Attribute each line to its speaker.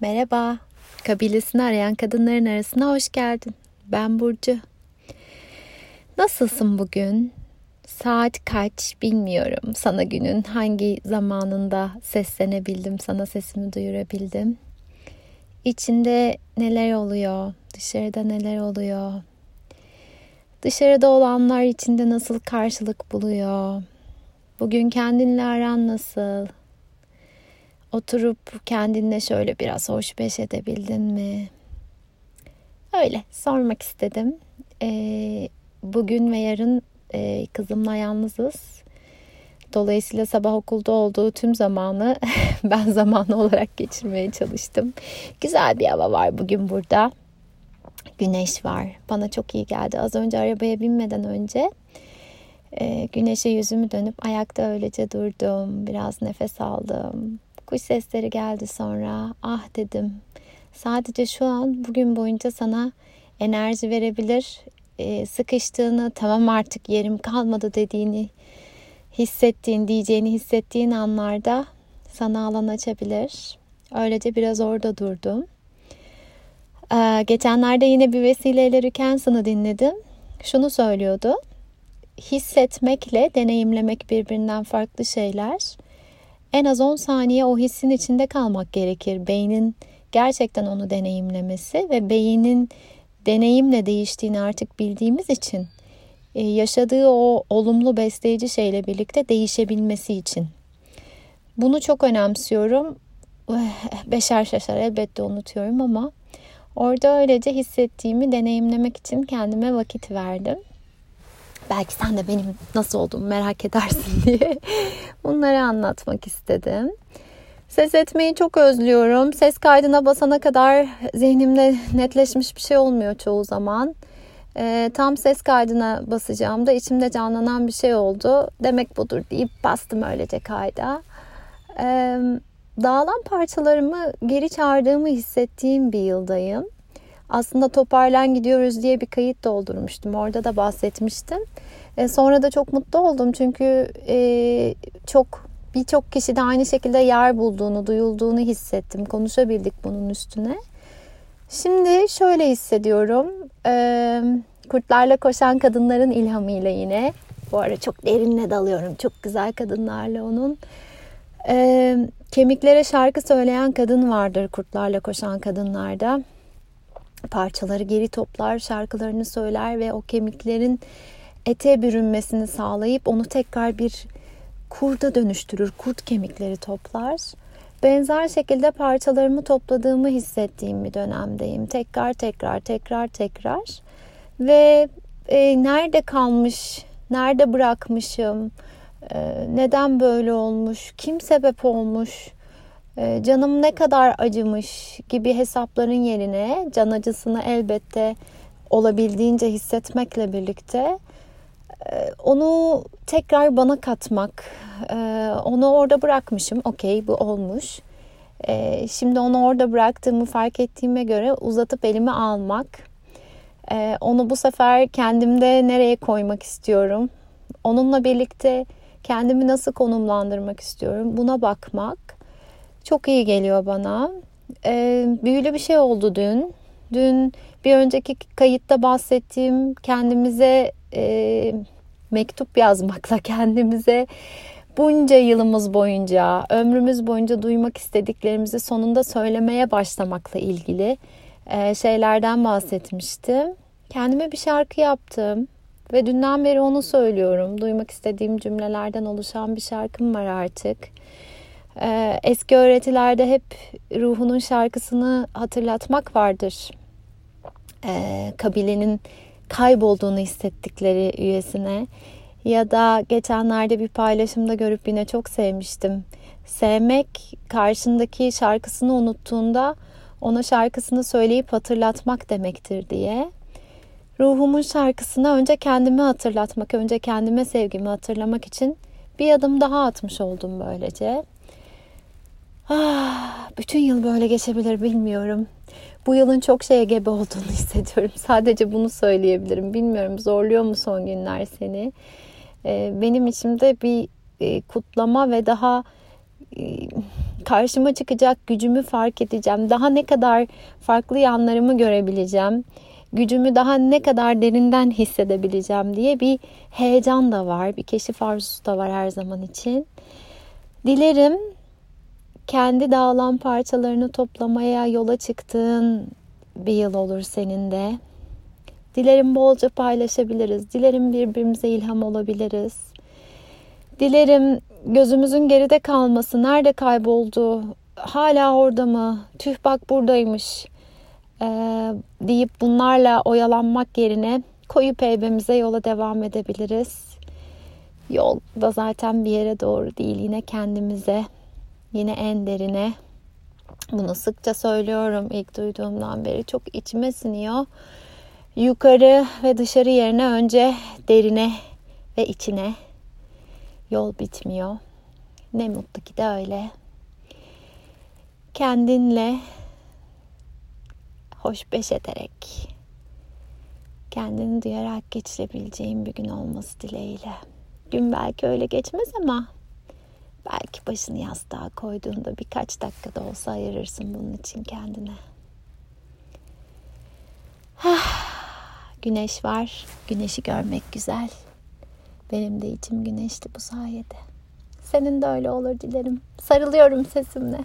Speaker 1: Merhaba. Kabilesini arayan kadınların arasına hoş geldin. Ben Burcu. Nasılsın bugün? Saat kaç bilmiyorum. Sana günün hangi zamanında seslenebildim, sana sesimi duyurabildim. İçinde neler oluyor? Dışarıda neler oluyor? Dışarıda olanlar içinde nasıl karşılık buluyor? Bugün kendinle aran nasıl? Oturup kendinle şöyle biraz hoş beş edebildin mi? Öyle sormak istedim. Ee, bugün ve yarın e, kızımla yalnızız. Dolayısıyla sabah okulda olduğu tüm zamanı ben zamanı olarak geçirmeye çalıştım. Güzel bir hava var bugün burada. Güneş var. Bana çok iyi geldi. Az önce arabaya binmeden önce e, güneşe yüzümü dönüp ayakta öylece durdum. Biraz nefes aldım. Kuş sesleri geldi sonra. Ah dedim. Sadece şu an bugün boyunca sana enerji verebilir. E, sıkıştığını, tamam artık yerim kalmadı dediğini hissettiğin, diyeceğini hissettiğin anlarda sana alan açabilir. Öylece biraz orada durdum. Ee, geçenlerde yine bir vesileyle Rükensen'ı dinledim. Şunu söylüyordu. Hissetmekle deneyimlemek birbirinden farklı şeyler. En az 10 saniye o hissin içinde kalmak gerekir. Beynin gerçekten onu deneyimlemesi ve beynin deneyimle değiştiğini artık bildiğimiz için e, yaşadığı o olumlu besleyici şeyle birlikte değişebilmesi için. Bunu çok önemsiyorum. Beşer şaşar elbette unutuyorum ama orada öylece hissettiğimi deneyimlemek için kendime vakit verdim. Belki sen de benim nasıl olduğumu merak edersin diye bunları anlatmak istedim. Ses etmeyi çok özlüyorum. Ses kaydına basana kadar zihnimde netleşmiş bir şey olmuyor çoğu zaman. E, tam ses kaydına basacağım da içimde canlanan bir şey oldu. Demek budur deyip bastım öylece kayda. E, dağılan parçalarımı geri çağırdığımı hissettiğim bir yıldayım. Aslında toparlan gidiyoruz diye bir kayıt doldurmuştum. Orada da bahsetmiştim. E, sonra da çok mutlu oldum çünkü e, çok birçok kişi de aynı şekilde yer bulduğunu, duyulduğunu hissettim. Konuşabildik bunun üstüne. Şimdi şöyle hissediyorum. Ee, kurtlarla koşan kadınların ilhamıyla yine. Bu ara çok derinle dalıyorum. Çok güzel kadınlarla onun. Ee, kemiklere şarkı söyleyen kadın vardır kurtlarla koşan kadınlarda. Parçaları geri toplar, şarkılarını söyler ve o kemiklerin ete bürünmesini sağlayıp onu tekrar bir kurda dönüştürür. Kurt kemikleri toplar. Benzer şekilde parçalarımı topladığımı hissettiğim bir dönemdeyim. Tekrar tekrar tekrar tekrar. Ve e, nerede kalmış, nerede bırakmışım, e, neden böyle olmuş, kim sebep olmuş, canım ne kadar acımış gibi hesapların yerine can acısını elbette olabildiğince hissetmekle birlikte e, onu tekrar bana katmak, e, onu orada bırakmışım. Okey bu olmuş. E, şimdi onu orada bıraktığımı fark ettiğime göre uzatıp elime almak. Onu bu sefer kendimde nereye koymak istiyorum. Onunla birlikte kendimi nasıl konumlandırmak istiyorum. Buna bakmak çok iyi geliyor bana. Büyülü bir şey oldu dün. Dün bir önceki kayıtta bahsettiğim kendimize e, mektup yazmakla kendimize bunca yılımız boyunca, ömrümüz boyunca duymak istediklerimizi sonunda söylemeye başlamakla ilgili e, şeylerden bahsetmiştim. Kendime bir şarkı yaptım ve dünden beri onu söylüyorum. Duymak istediğim cümlelerden oluşan bir şarkım var artık. E, eski öğretilerde hep ruhunun şarkısını hatırlatmak vardır. E, kabilenin kaybolduğunu hissettikleri üyesine ya da geçenlerde bir paylaşımda görüp yine çok sevmiştim. Sevmek karşındaki şarkısını unuttuğunda ona şarkısını söyleyip hatırlatmak demektir diye. Ruhumun şarkısına önce kendimi hatırlatmak, önce kendime sevgimi hatırlamak için bir adım daha atmış oldum böylece. Ah, bütün yıl böyle geçebilir bilmiyorum. Bu yılın çok şeye gebe olduğunu hissediyorum. Sadece bunu söyleyebilirim. Bilmiyorum zorluyor mu son günler seni? Ee, benim içimde bir e, kutlama ve daha e, karşıma çıkacak gücümü fark edeceğim. Daha ne kadar farklı yanlarımı görebileceğim. Gücümü daha ne kadar derinden hissedebileceğim diye bir heyecan da var. Bir keşif arzusu da var her zaman için. Dilerim kendi dağılan parçalarını toplamaya yola çıktığın bir yıl olur senin de. Dilerim bolca paylaşabiliriz. Dilerim birbirimize ilham olabiliriz. Dilerim gözümüzün geride kalması, nerede kayboldu, hala orada mı, tüh bak buradaymış e, deyip bunlarla oyalanmak yerine koyup eybemize yola devam edebiliriz. Yol da zaten bir yere doğru değil, yine kendimize, yine en derine. Bunu sıkça söylüyorum ilk duyduğumdan beri çok içime siniyor. Yukarı ve dışarı yerine önce derine ve içine Yol bitmiyor. Ne mutlu ki de öyle. Kendinle hoş beş ederek kendini duyarak geçirebileceğin bir gün olması dileğiyle. Gün belki öyle geçmez ama belki başını yastığa koyduğunda birkaç dakikada olsa ayırırsın bunun için kendine. Güneş var. Güneşi görmek güzel. Benim de içim güneşti bu sayede. Senin de öyle olur dilerim. Sarılıyorum sesimle.